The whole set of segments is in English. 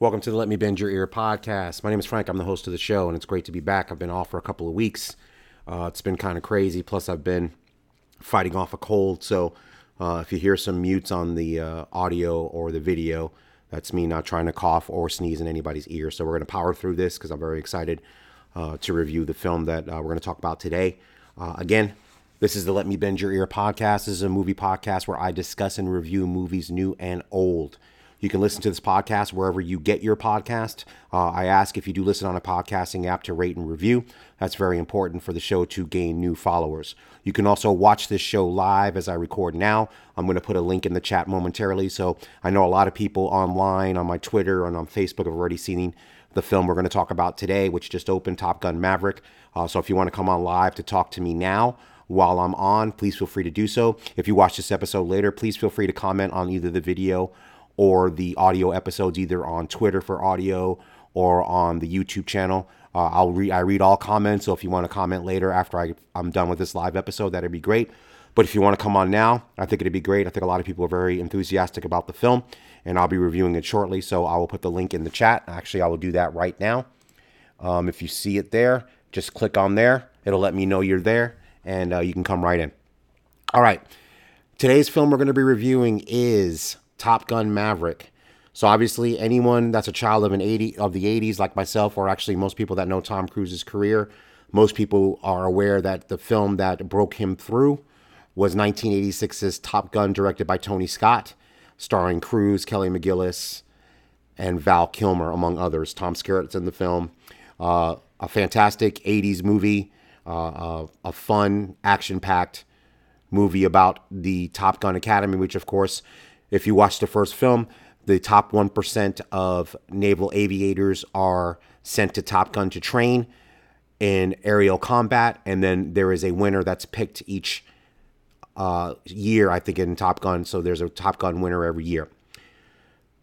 Welcome to the Let Me Bend Your Ear podcast. My name is Frank. I'm the host of the show, and it's great to be back. I've been off for a couple of weeks. Uh, it's been kind of crazy. Plus, I've been fighting off a cold. So, uh, if you hear some mutes on the uh, audio or the video, that's me not trying to cough or sneeze in anybody's ear. So, we're going to power through this because I'm very excited uh, to review the film that uh, we're going to talk about today. Uh, again, this is the Let Me Bend Your Ear podcast. This is a movie podcast where I discuss and review movies new and old. You can listen to this podcast wherever you get your podcast. Uh, I ask if you do listen on a podcasting app to rate and review. That's very important for the show to gain new followers. You can also watch this show live as I record now. I'm going to put a link in the chat momentarily. So I know a lot of people online on my Twitter and on Facebook have already seen the film we're going to talk about today, which just opened Top Gun Maverick. Uh, so if you want to come on live to talk to me now, while I'm on, please feel free to do so. If you watch this episode later, please feel free to comment on either the video or the audio episodes either on Twitter for audio or on the YouTube channel. Uh, I'll read I read all comments, so if you want to comment later after I, I'm done with this live episode, that'd be great. But if you want to come on now, I think it'd be great. I think a lot of people are very enthusiastic about the film, and I'll be reviewing it shortly. So I will put the link in the chat. Actually, I will do that right now. Um, if you see it there, just click on there. It'll let me know you're there, and uh, you can come right in. All right. Today's film we're going to be reviewing is Top Gun Maverick. So obviously, anyone that's a child of an 80 of the 80s, like myself, or actually most people that know Tom Cruise's career, most people are aware that the film that broke him through was 1986's Top Gun, directed by Tony Scott, starring Cruise, Kelly McGillis, and Val Kilmer, among others. Tom Skerritt's in the film. Uh, a fantastic 80s movie, uh, uh, a fun, action packed movie about the Top Gun Academy, which, of course, if you watch the first film, the top 1% of naval aviators are sent to Top Gun to train in aerial combat. And then there is a winner that's picked each uh, year, I think, in Top Gun. So there's a Top Gun winner every year.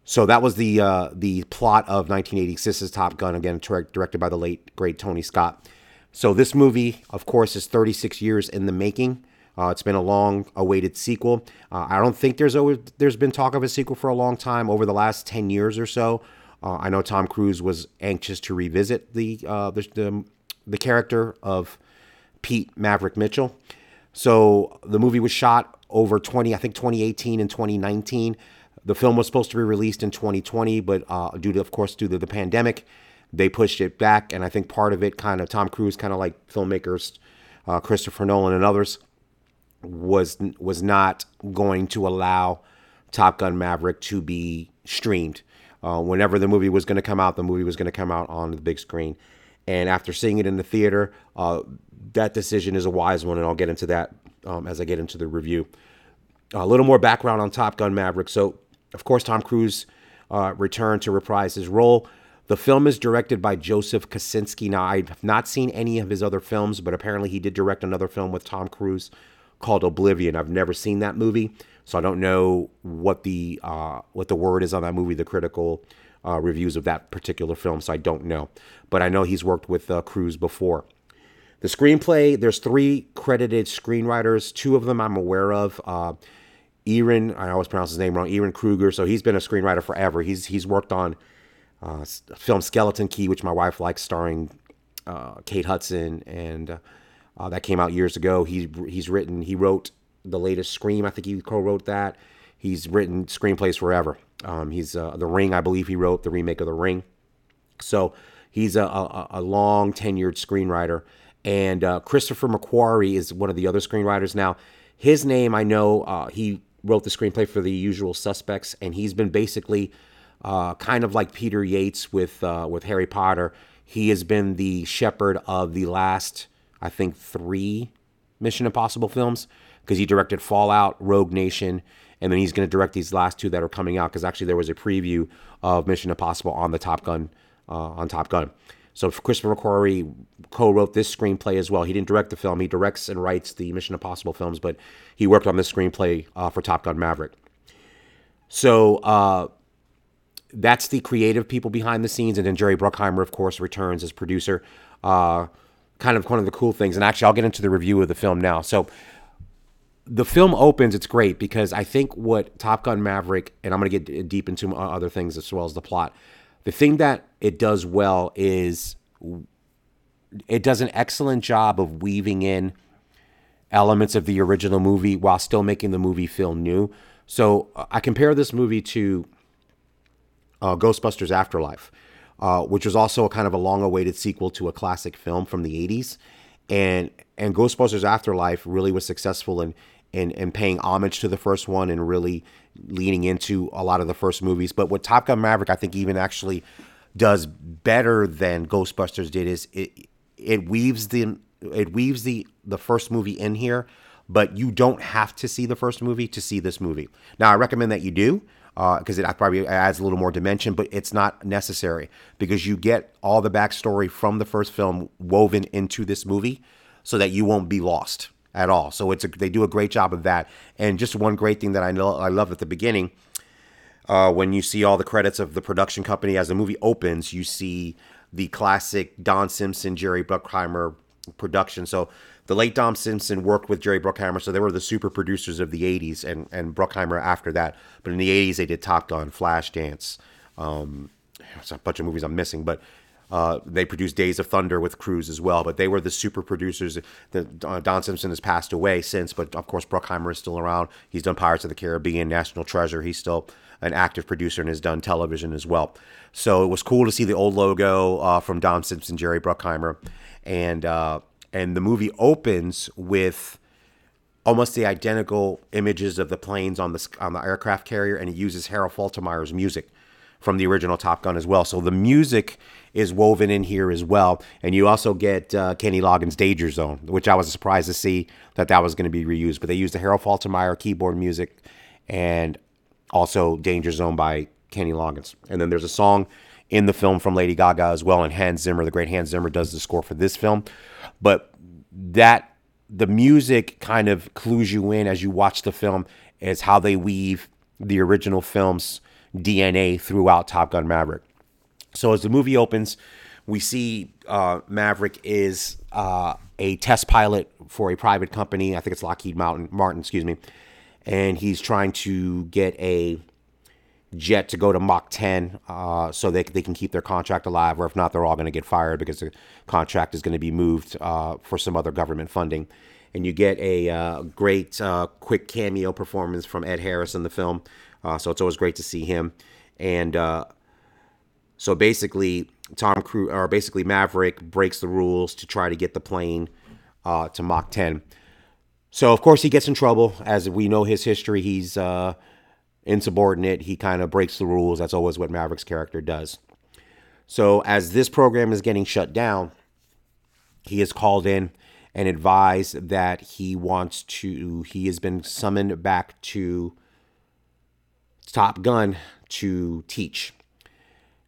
So that was the uh, the plot of 1986's Top Gun, again directed by the late great Tony Scott. So this movie, of course, is 36 years in the making. Uh, it's been a long awaited sequel. Uh, I don't think there's always there's been talk of a sequel for a long time over the last 10 years or so. Uh, I know Tom Cruise was anxious to revisit the, uh, the, the the character of Pete Maverick Mitchell. So the movie was shot over 20, I think 2018 and 2019. The film was supposed to be released in 2020, but uh, due to, of course, due to the pandemic, they pushed it back. And I think part of it, kind of Tom Cruise, kind of like filmmakers, uh, Christopher Nolan and others, was was not going to allow Top Gun Maverick to be streamed. Uh, whenever the movie was going to come out, the movie was going to come out on the big screen. And after seeing it in the theater, uh, that decision is a wise one, and I'll get into that um, as I get into the review. A little more background on Top Gun Maverick. So, of course, Tom Cruise uh, returned to reprise his role. The film is directed by Joseph Kosinski. Now, I have not seen any of his other films, but apparently he did direct another film with Tom Cruise called Oblivion. I've never seen that movie, so I don't know what the uh, what the word is on that movie, the critical uh, reviews of that particular film. So I don't know, but I know he's worked with uh, Cruise before. The screenplay, there's three credited screenwriters. Two of them I'm aware of. Uh, I always pronounce his name wrong. Ehren Kruger. So he's been a screenwriter forever. He's he's worked on uh, film Skeleton Key, which my wife likes, starring uh, Kate Hudson and uh, that came out years ago. He he's written he wrote the latest Scream. I think he co-wrote that. He's written screenplays forever. Um, he's uh, the Ring. I believe he wrote the remake of the Ring. So he's a, a, a long tenured screenwriter. And uh, Christopher McQuarrie is one of the other screenwriters. Now, his name I know. Uh, he wrote the screenplay for The Usual Suspects, and he's been basically uh, kind of like Peter Yates with uh, with Harry Potter. He has been the shepherd of the last I think, three Mission Impossible films because he directed Fallout, Rogue Nation, and then he's going to direct these last two that are coming out because actually there was a preview of Mission Impossible on the Top Gun uh, on Top Gun. So Christopher McQuarrie co-wrote this screenplay as well. He didn't direct the film; he directs and writes the Mission Impossible films, but he worked on this screenplay uh, for Top Gun Maverick. So uh, that's the creative people behind the scenes, and then Jerry Bruckheimer, of course, returns as producer. Uh, kind of one of the cool things. And actually, I'll get into the review of the film now. So the film opens, it's great because I think what Top Gun Maverick, and I'm going to get deep into other things as well as the plot. the thing that it does well is it does an excellent job of weaving in elements of the original movie while still making the movie feel new. So uh, I compare this movie to uh, Ghostbusters Afterlife, uh, which was also a kind of a long-awaited sequel to a classic film from the '80s, and and Ghostbusters Afterlife really was successful in in, in paying homage to the first one and really leaning into a lot of the first movies. But what Top Gun Maverick, I think, even actually does better than Ghostbusters did is it it weaves the it weaves the the first movie in here, but you don't have to see the first movie to see this movie. Now, I recommend that you do because uh, it probably adds a little more dimension, but it's not necessary because you get all the backstory from the first film woven into this movie, so that you won't be lost at all. So it's a, they do a great job of that. And just one great thing that I know I love at the beginning, uh, when you see all the credits of the production company as the movie opens, you see the classic Don Simpson, Jerry Bruckheimer production. So the late Don Simpson worked with Jerry Bruckheimer, so they were the super producers of the '80s, and and Bruckheimer after that. But in the '80s, they did Top Gun, Flashdance. Um, a bunch of movies I'm missing, but uh, they produced Days of Thunder with Cruise as well, but they were the super producers. The, uh, Don Simpson has passed away since, but of course Bruckheimer is still around. He's done Pirates of the Caribbean, National Treasure. He's still an active producer and has done television as well. So it was cool to see the old logo uh, from Don Simpson, Jerry Bruckheimer, and uh, and the movie opens with almost the identical images of the planes on the on the aircraft carrier, and it uses Harold Faltermeyer's music from the original Top Gun as well. So the music is woven in here as well, and you also get uh, Kenny Loggins' Danger Zone, which I was surprised to see that that was going to be reused. But they used the Harold Faltermeyer keyboard music, and also Danger Zone by Kenny Loggins. And then there's a song in the film from Lady Gaga as well, and Hans Zimmer, the great Hans Zimmer, does the score for this film. But that the music kind of clues you in as you watch the film is how they weave the original film's DNA throughout Top Gun Maverick. So as the movie opens, we see uh, Maverick is uh, a test pilot for a private company. I think it's Lockheed Martin, Martin, excuse me, and he's trying to get a jet to go to Mach 10 uh, so they, they can keep their contract alive, or if not, they're all going to get fired because the contract is going to be moved uh, for some other government funding. And you get a uh, great, uh, quick cameo performance from Ed Harris in the film. Uh, so it's always great to see him. And uh, so basically, Tom Cruise, or basically Maverick, breaks the rules to try to get the plane to Mach 10. So of course he gets in trouble. As we know his history, he's insubordinate. He kind of breaks the rules. That's always what Maverick's character does. So as this program is getting shut down, he is called in and advised that he wants to. He has been summoned back to Top Gun to teach.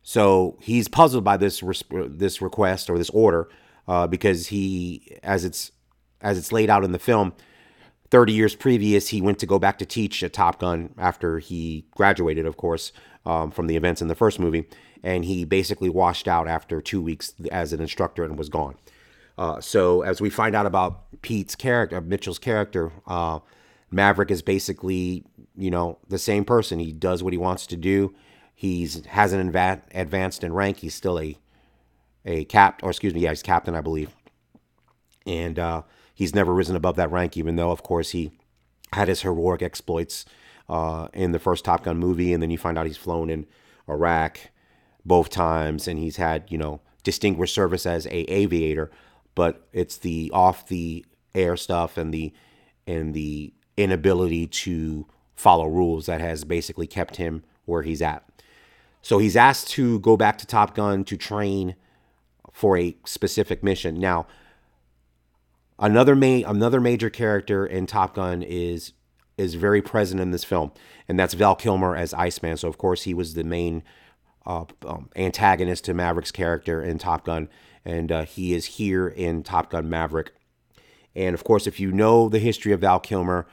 So he's puzzled by this this request or this order uh, because he, as it's as it's laid out in the film, 30 years previous, he went to go back to teach at Top Gun after he graduated, of course, um, from the events in the first movie. And he basically washed out after two weeks as an instructor and was gone. Uh, so, as we find out about Pete's character, Mitchell's character, uh, Maverick is basically, you know, the same person. He does what he wants to do. He's hasn't advanced in rank. He's still a a cap, or excuse me, yeah, he's captain, I believe. And uh, he's never risen above that rank, even though, of course, he had his heroic exploits uh, in the first Top Gun movie, and then you find out he's flown in Iraq both times, and he's had you know distinguished service as a aviator. But it's the off the air stuff and the and the inability to follow rules that has basically kept him where he's at. So he's asked to go back to Top Gun to train for a specific mission. Now, Another main another major character in Top Gun is is very present in this film, and that's Val Kilmer as Iceman. So of course he was the main uh, um, antagonist to Maverick's character in Top Gun, and uh, he is here in Top Gun Maverick. And of course, if you know the history of Val Kilmer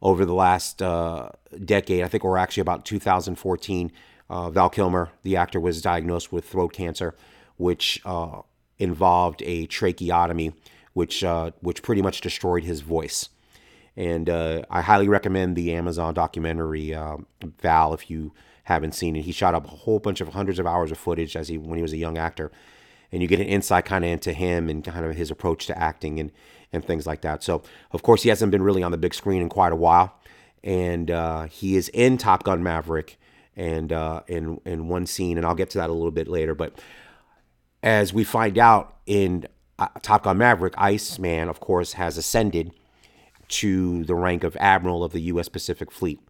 over the last uh, decade, I think we're actually about 2014. Uh, Val Kilmer, the actor, was diagnosed with throat cancer, which uh, involved a tracheotomy which uh, which pretty much destroyed his voice. And uh, I highly recommend the Amazon documentary uh, Val if you haven't seen it. He shot up a whole bunch of hundreds of hours of footage as he when he was a young actor, and you get an insight kind of into him and kind of his approach to acting and and things like that. So of course he hasn't been really on the big screen in quite a while, and uh, he is in Top Gun Maverick and uh, in in one scene, and I'll get to that a little bit later. But as we find out in uh, Top Gun Maverick, Iceman, of course, has ascended to the rank of Admiral of the U.S. Pacific Fleet.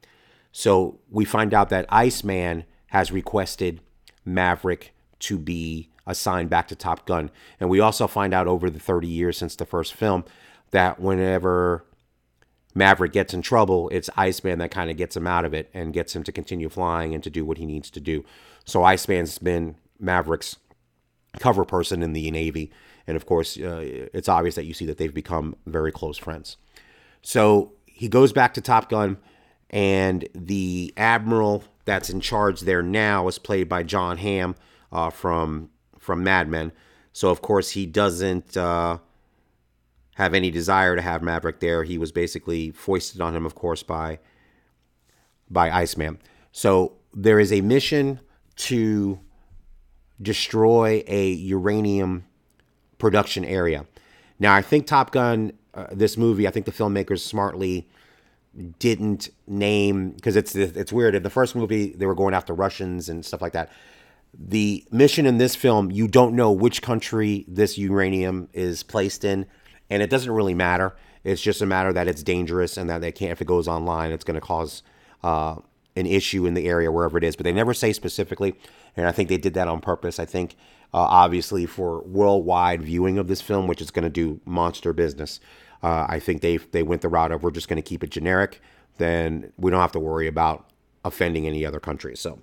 So we find out that Iceman has requested Maverick to be assigned back to Top Gun. And we also find out over the 30 years since the first film that whenever Maverick gets in trouble, it's Iceman that kind of gets him out of it and gets him to continue flying and to do what he needs to do. So Iceman's been Maverick's cover person in the Navy. And of course, uh, it's obvious that you see that they've become very close friends. So he goes back to Top Gun, and the admiral that's in charge there now is played by Jon Hamm uh, from from Mad Men. So of course he doesn't uh, have any desire to have Maverick there. He was basically foisted on him, of course, by by Iceman. So there is a mission to destroy a uranium production area. Now, I think Top Gun, uh, this movie, I think the filmmakers smartly didn't name because it's it's weird. In the first movie, they were going after Russians and stuff like that. The mission in this film, you don't know which country this uranium is placed in, and it doesn't really matter. It's just a matter that it's dangerous and that they can't. If it goes online, it's going to cause uh, an issue in the area wherever it is. But they never say specifically, and I think they did that on purpose. I think uh, obviously for worldwide viewing of this film, which is going to do monster business. Uh, I think they they went the route of we're just going to keep it generic. Then we don't have to worry about offending any other countries. So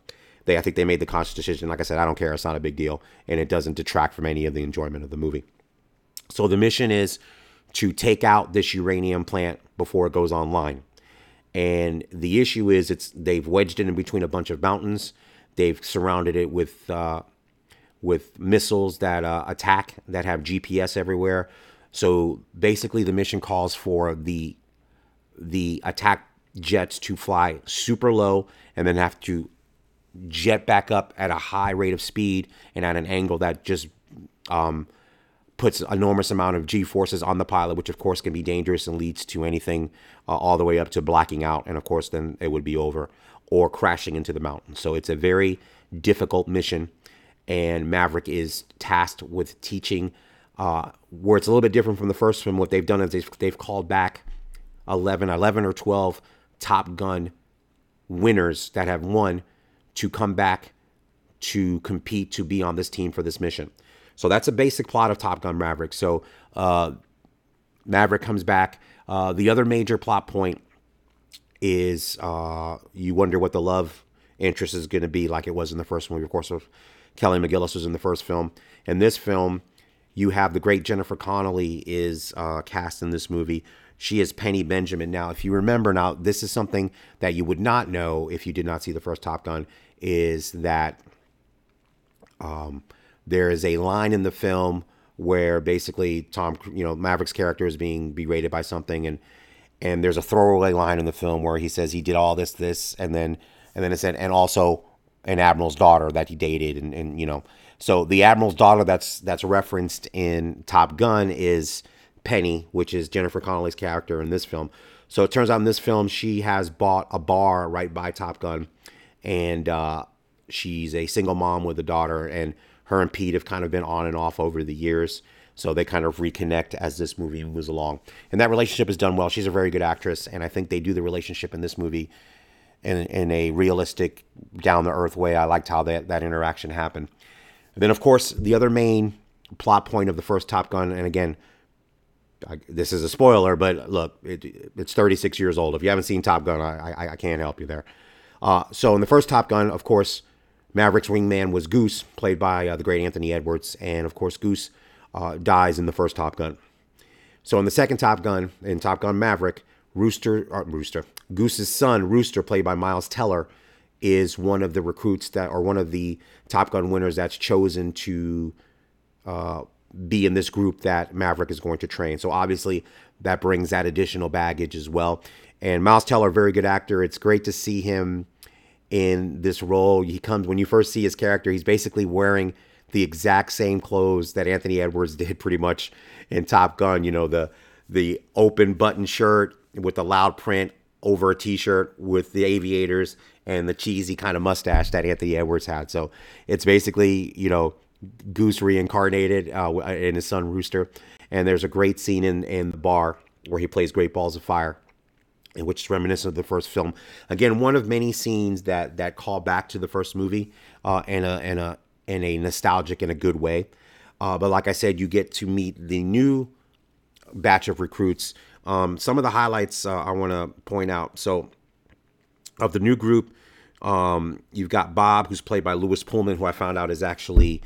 they I think they made the conscious decision. Like I said, I don't care. It's not a big deal, and it doesn't detract from any of the enjoyment of the movie. So the mission is to take out this uranium plant before it goes online. And the issue is, it's they've wedged it in between a bunch of mountains. They've surrounded it with uh, with missiles that uh, attack that have GPS everywhere. So basically, the mission calls for the the attack jets to fly super low and then have to jet back up at a high rate of speed and at an angle that just um, puts enormous amount of g forces on the pilot, which of course can be dangerous and leads to anything uh, all the way up to blacking out, and of course then it would be over or crashing into the mountain. So it's a very difficult mission and Maverick is tasked with teaching. Uh, where it's a little bit different from the first film, what they've done is they've, they've called back 11, 11 or 12 Top Gun winners that have won to come back to compete to be on this team for this mission. So that's a basic plot of Top Gun Maverick. So uh, Maverick comes back. Uh, the other major plot point is uh, you wonder what the love interest is going to be like it was in the first movie. Of course, Kelly McGillis was in the first film. In this film, you have the great Jennifer Connelly is uh, cast in this movie. She is Penny Benjamin. Now, if you remember, now this is something that you would not know if you did not see the first Top Gun. Is that um, there is a line in the film where basically Tom, you know, Maverick's character is being berated by something, and and there's a throwaway line in the film where he says he did all this, this, and then and then it said, and also an admiral's daughter that he dated, and, and you know, so the admiral's daughter that's that's referenced in Top Gun is Penny, which is Jennifer Connelly's character in this film. So it turns out in this film she has bought a bar right by Top Gun, and uh, she's a single mom with a daughter, and her and Pete have kind of been on and off over the years. So they kind of reconnect as this movie moves along. And that relationship is done well. She's a very good actress, and I think they do the relationship in this movie in, in a realistic, down the earth way. I liked how that, that interaction happened. And then, of course, the other main plot point of the first Top Gun, and again, I, this is a spoiler, but look, it, it's 36 years old. If you haven't seen Top Gun, I, I, I can't help you there. Uh, so in the first Top Gun, of course, Maverick's wingman was Goose, played by uh, the great Anthony Edwards, and of course, Goose uh, dies in the first Top Gun. So in the second Top Gun, in Top Gun Maverick, Rooster, uh, Rooster, Goose's son, Rooster, played by Miles Teller, is one of the recruits that, or one of the Top Gun winners that's chosen to uh, be in this group that Maverick is going to train. So obviously that brings that additional baggage as well. And Miles Teller, very good actor. It's great to see him in this role. He comes when you first see his character, he's basically wearing the exact same clothes that Anthony Edwards did pretty much in Top Gun. You know, the the open button shirt with the loud print over a t-shirt with the aviators and the cheesy kind of mustache that Anthony Edwards had. So it's basically, you know, Goose reincarnated uh, in his son Rooster. And there's a great scene in, in the bar where he plays Great Balls of Fire, which is reminiscent of the first film. Again, one of many scenes that that call back to the first movie uh, in a in a in a nostalgic in a good way. Uh, but like I said, you get to meet the new batch of recruits. Um, some of the highlights uh, I want to point out. So, of the new group, um, you've got Bob, who's played by Lewis Pullman, who I found out is actually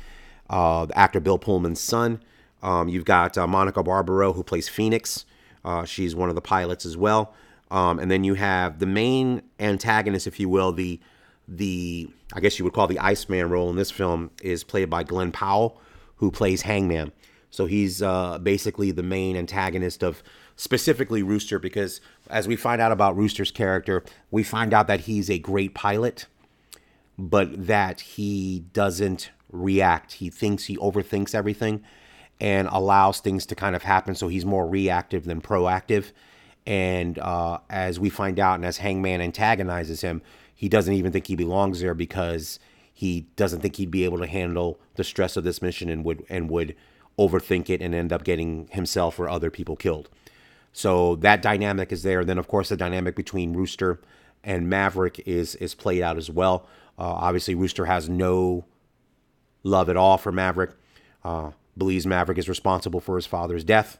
uh, the actor Bill Pullman's son. Um, you've got uh, Monica Barbaro, who plays Phoenix. Uh, she's one of the pilots as well. Um, and then you have the main antagonist, if you will, the the I guess you would call the Iceman role in this film is played by Glen Powell, who plays Hangman. So he's uh, basically the main antagonist of specifically Rooster, because as we find out about Rooster's character, we find out that he's a great pilot, but that he doesn't react. He thinks he overthinks everything and allows things to kind of happen. So he's more reactive than proactive. And uh, as we find out, and as Hangman antagonizes him, he doesn't even think he belongs there because he doesn't think he'd be able to handle the stress of this mission and would and would overthink it and end up getting himself or other people killed. So that dynamic is there. And then of course the dynamic between Rooster and Maverick is is played out as well. Uh, obviously Rooster has no love at all for Maverick. Uh, believes Maverick is responsible for his father's death,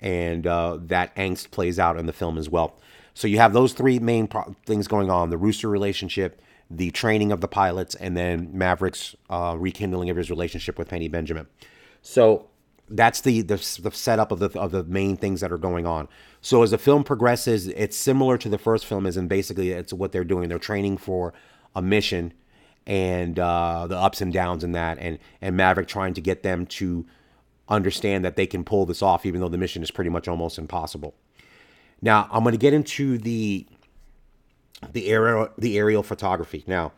and uh, that angst plays out in the film as well. So you have those three main pro- things going on: the Rooster relationship, the training of the pilots, and then Maverick's uh, rekindling of his relationship with Penny Benjamin. So that's the, the, the setup of the of the main things that are going on. So as the film progresses, it's similar to the first film, as in basically it's what they're doing. They're training for a mission and uh, the ups and downs in that, and and Maverick trying to get them to understand that they can pull this off, even though the mission is pretty much almost impossible. Now I'm going to get into the the aerial the aerial photography. Now,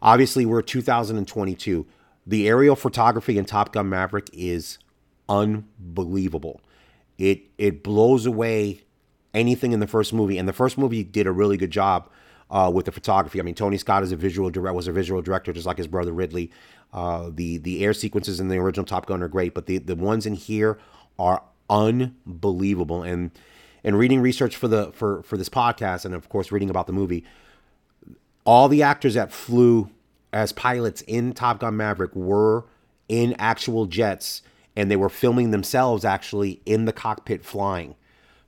obviously, we're 2022. The aerial photography in Top Gun Maverick is unbelievable. It it blows away anything in the first movie, and the first movie did a really good job uh, with the photography. I mean, Tony Scott is a visual director, was a visual director, just like his brother Ridley. Uh, the the air sequences in the original Top Gun are great, but the the ones in here are unbelievable. And and reading research for the for for this podcast, and of course reading about the movie, all the actors that flew as pilots in Top Gun Maverick were in actual jets, and they were filming themselves actually in the cockpit flying.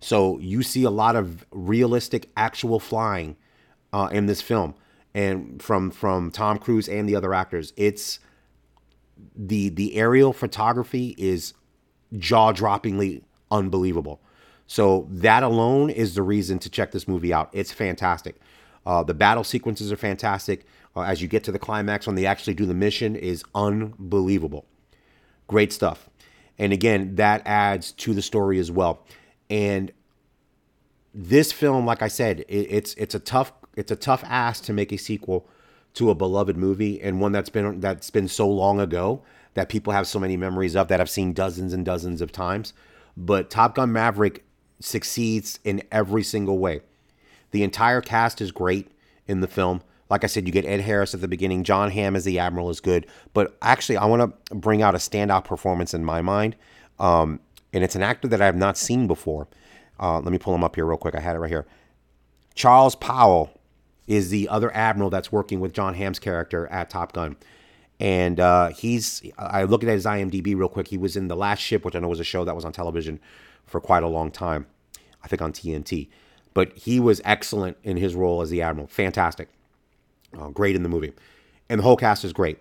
So you see a lot of realistic actual flying uh, in this film, and from from Tom Cruise and the other actors. It's the the aerial photography is jaw droppingly unbelievable. So that alone is the reason to check this movie out. It's fantastic. Uh, the battle sequences are fantastic. Uh, as you get to the climax when they actually do the mission is unbelievable. Great stuff. And again, that adds to the story as well. And this film, like I said, it, it's it's a tough it's a tough ask to make a sequel to a beloved movie and one that's been that's been so long ago that people have so many memories of that I've seen dozens and dozens of times. But Top Gun Maverick succeeds in every single way. The entire cast is great in the film. Like I said, you get Ed Harris at the beginning. Jon Hamm as the Admiral is good. But actually, I want to bring out a standout performance in my mind. Um, and it's an actor that I have not seen before. Uh, let me pull him up here real quick. I had it right here. Charles Parnell is the other admiral that's working with Jon Hamm's character at Top Gun. And uh, he's, I looked at his IMDb real quick. He was in The Last Ship, which I know was a show that was on television for quite a long time, I think on TNT. But he was excellent in his role as the admiral. Fantastic. Uh, great in the movie. And the whole cast is great.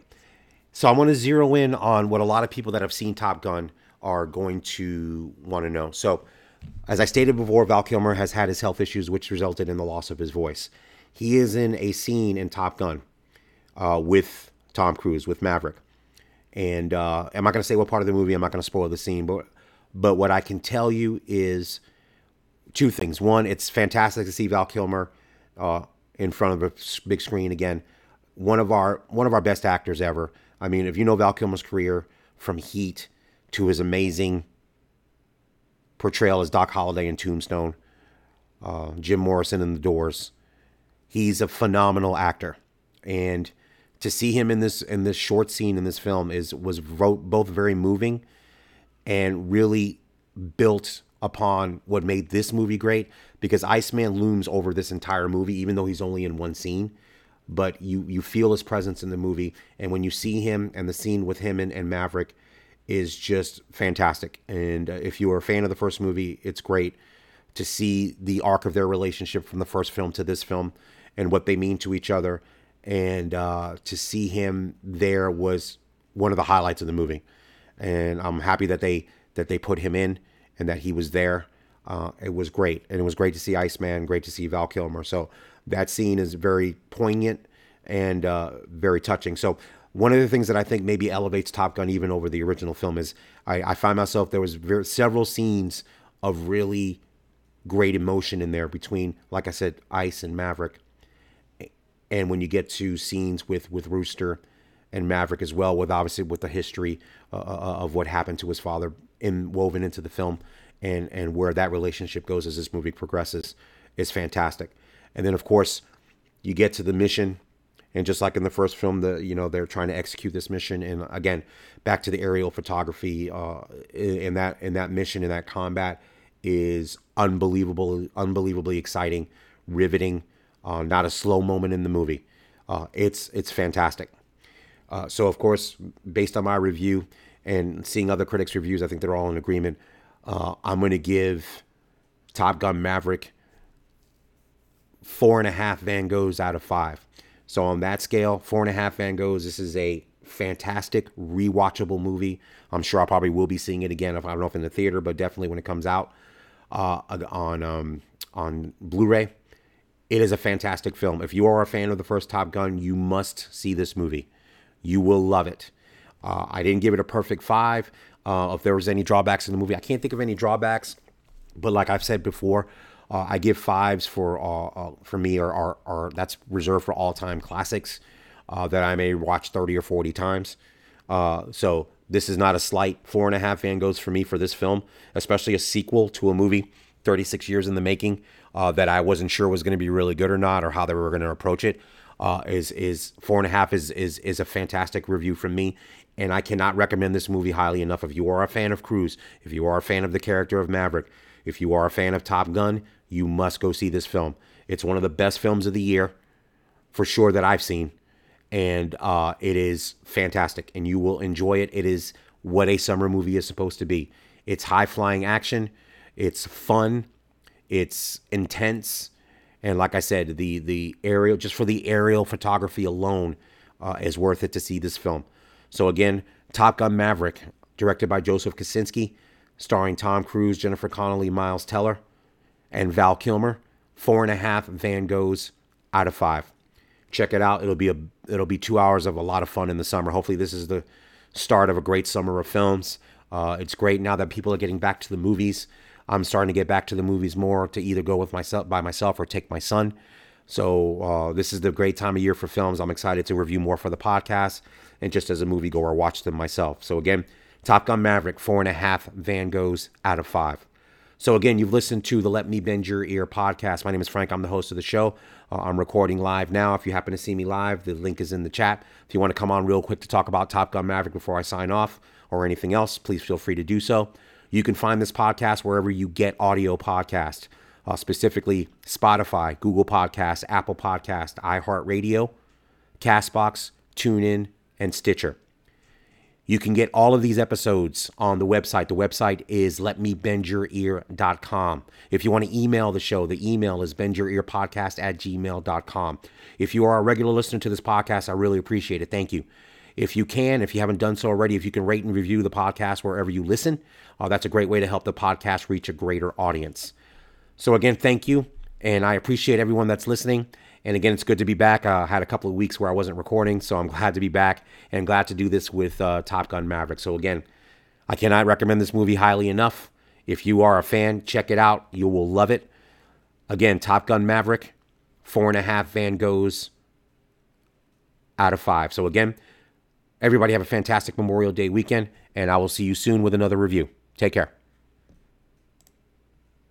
So I want to zero in on what a lot of people that have seen Top Gun are going to want to know. So, as I stated before, Val Kilmer has had his health issues, which resulted in the loss of his voice. He is in a scene in Top Gun uh, with Tom Cruise, with Maverick. And uh, I'm not going to say what part of the movie. I'm not going to spoil the scene, but but what I can tell you is two things. One, it's fantastic to see Val Kilmer uh, in front of a big screen again. One of our one of our best actors ever. I mean, if you know Val Kilmer's career from Heat to his amazing portrayal as Doc Holliday in Tombstone, uh, Jim Morrison in The Doors, he's a phenomenal actor, and to see him in this in this short scene in this film is was both very moving and really built upon what made this movie great because Iceman looms over this entire movie even though he's only in one scene. But you you feel his presence in the movie. And when you see him and the scene with him and, and Maverick is just fantastic. And uh, if you are a fan of the first movie it's great to see the arc of their relationship from the first film to this film and what they mean to each other and uh, to see him there was one of the highlights of the movie and I'm happy that they that they put him in and that he was there. Uh, it was great, and it was great to see Iceman, great to see Val Kilmer. So that scene is very poignant and uh, very touching. So one of the things that I think maybe elevates Top Gun even over the original film is I, I find myself there was very, several scenes of really great emotion in there between, like I said, Ice and Maverick. And when you get to scenes with with Rooster and Maverick as well, with obviously with the history uh, uh of what happened to his father in woven into the film and and where that relationship goes as this movie progresses is fantastic. And then of course you get to the mission and just like in the first film the you know they're trying to execute this mission and again back to the aerial photography uh in that in that mission in that combat is unbelievable unbelievably exciting riveting uh, not a slow moment in the movie uh, it's it's fantastic uh, so of course based on my review and seeing other critics' reviews, I think they're all in agreement. Uh, I'm going to give Top Gun Maverick four and a half Van Goghs out of five. So on that scale, four and a half Van Goghs. This is a fantastic rewatchable movie. I'm sure I probably will be seeing it again. If I don't know if in the theater, but definitely when it comes out uh, on um, on Blu-ray. It is a fantastic film. If you are a fan of the first Top Gun, you must see this movie. You will love it. Uh, I didn't give it a perfect five. Uh, if there was any drawbacks in the movie, I can't think of any drawbacks. But like I've said before, uh, I give fives for uh, uh, for me are, are, are that's reserved for all time classics uh, that I may watch thirty or forty times. so this is not a slight four and a half Van Goghs for me for this film, especially a sequel to a movie 36 years in the making that I wasn't sure was going to be really good or not or how they were going to approach it. is is four and a half is is is a fantastic review from me and I cannot recommend this movie highly enough. If you are a fan of Cruise, if you are a fan of the character of Maverick, if you are a fan of Top Gun, you must go see this film. It's one of the best films of the year, for sure, that I've seen. And uh, it is fantastic, and you will enjoy it. It is what a summer movie is supposed to be. It's high flying action, it's fun, it's intense, and like I said, the the aerial just for the aerial photography alone uh, is worth it to see this film. So again, Top Gun Maverick, directed by Joseph Kosinski, starring Tom Cruise, Jennifer Connelly, Miles Teller, and Val Kilmer. Four and a half Van Goghs out of five. Check it out. It'll be a it'll be two hours of a lot of fun in the summer. Hopefully, this is the start of a great summer of films. Uh, it's great now that people are getting back to the movies. I'm starting to get back to the movies more to either go with myself by myself or take my son. So uh, this is the great time of year for films. I'm excited to review more for the podcast and just as a moviegoer, watch them myself. So again, Top Gun Maverick, four and a half Van Goghs out of five. So again, you've listened to the Let Me Bend Your Ear podcast. My name is Frank. I'm the host of the show. Uh, I'm recording live now. If you happen to see me live, the link is in the chat. If you want to come on real quick to talk about Top Gun Maverick before I sign off or anything else, please feel free to do so. You can find this podcast wherever you get audio podcast uh, specifically Spotify, Google Podcast, Apple Podcast, iHeartRadio, Castbox, TuneIn, and Stitcher. You can get all of these episodes on the website. The website is letmebendyourear.com. If you want to email the show, the email is bendyourearpodcast at gmail.com. If you are a regular listener to this podcast, I really appreciate it. Thank you. If you can, if you haven't done so already, if you can rate and review the podcast wherever you listen, uh, that's a great way to help the podcast reach a greater audience. So, again, thank you. And I appreciate everyone that's listening. And again, it's good to be back. Uh, I had a couple of weeks where I wasn't recording, so I'm glad to be back and glad to do this with uh, Top Gun Maverick. So, again, I cannot recommend this movie highly enough. If you are a fan, check it out. You will love it. Again, Top Gun Maverick, four and a half Van Goghs out of five. So, again, everybody have a fantastic Memorial Day weekend, and I will see you soon with another review. Take care.